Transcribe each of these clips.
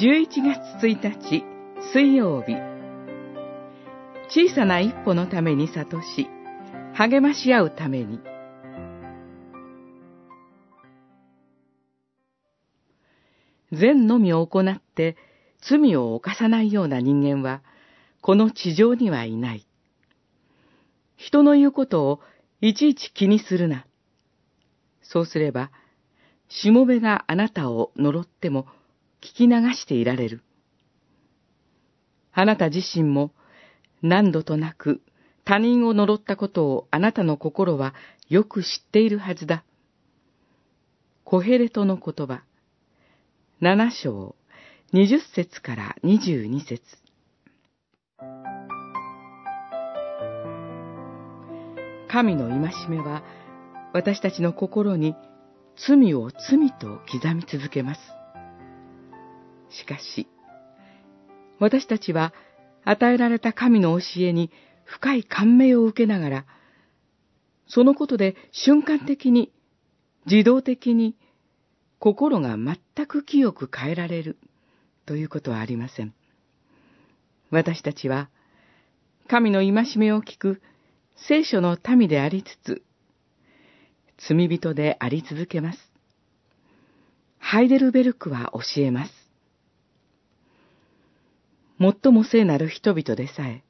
11月1日水曜日小さな一歩のために悟し励まし合うために善のみを行って罪を犯さないような人間はこの地上にはいない。人の言うことをいちいち気にするな。そうすれば、しもべがあなたを呪っても聞き流していられる。あなた自身も何度となく他人を呪ったことをあなたの心はよく知っているはずだ。コヘレトの言葉、七章、二十節から二十二節。神の戒めは私たちの心に罪を罪と刻み続けます。しかし、私たちは与えられた神の教えに深い感銘を受けながら、そのことで瞬間的に、自動的に、心が全く清く変えられるということはありません。私たちは、神の戒めを聞く聖書の民でありつつ、罪人であり続けます。ハイデルベルクは教えます。最も聖なる人々でさえ、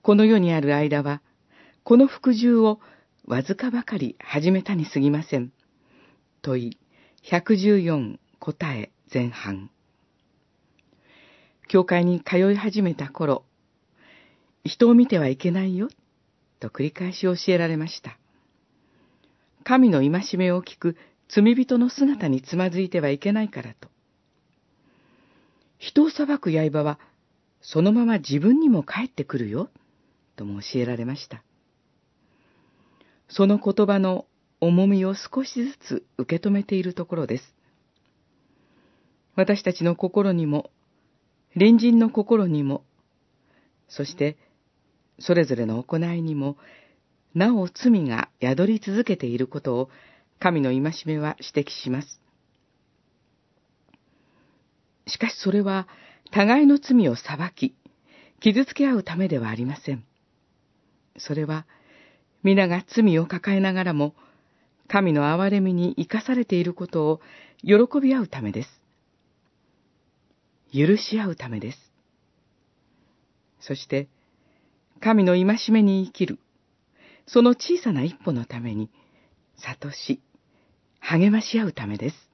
この世にある間は、この服従をわずかばかり始めたに過ぎません。問い、114答え前半。教会に通い始めた頃、人を見てはいけないよ、と繰り返し教えられました。神の戒めを聞く罪人の姿につまずいてはいけないからと。人を裁く刃はそのまま自分にも帰ってくるよ、とも教えられました。その言葉の重みを少しずつ受け止めているところです。私たちの心にも、隣人の心にも、そしてそれぞれの行いにも、なお罪が宿り続けていることを神の戒めは指摘します。しかしそれは互いの罪を裁き、傷つけ合うためではありません。それは、皆が罪を抱えながらも、神の憐れみに生かされていることを喜び合うためです。許し合うためです。そして、神の戒めに生きる、その小さな一歩のために、悟し、励まし合うためです。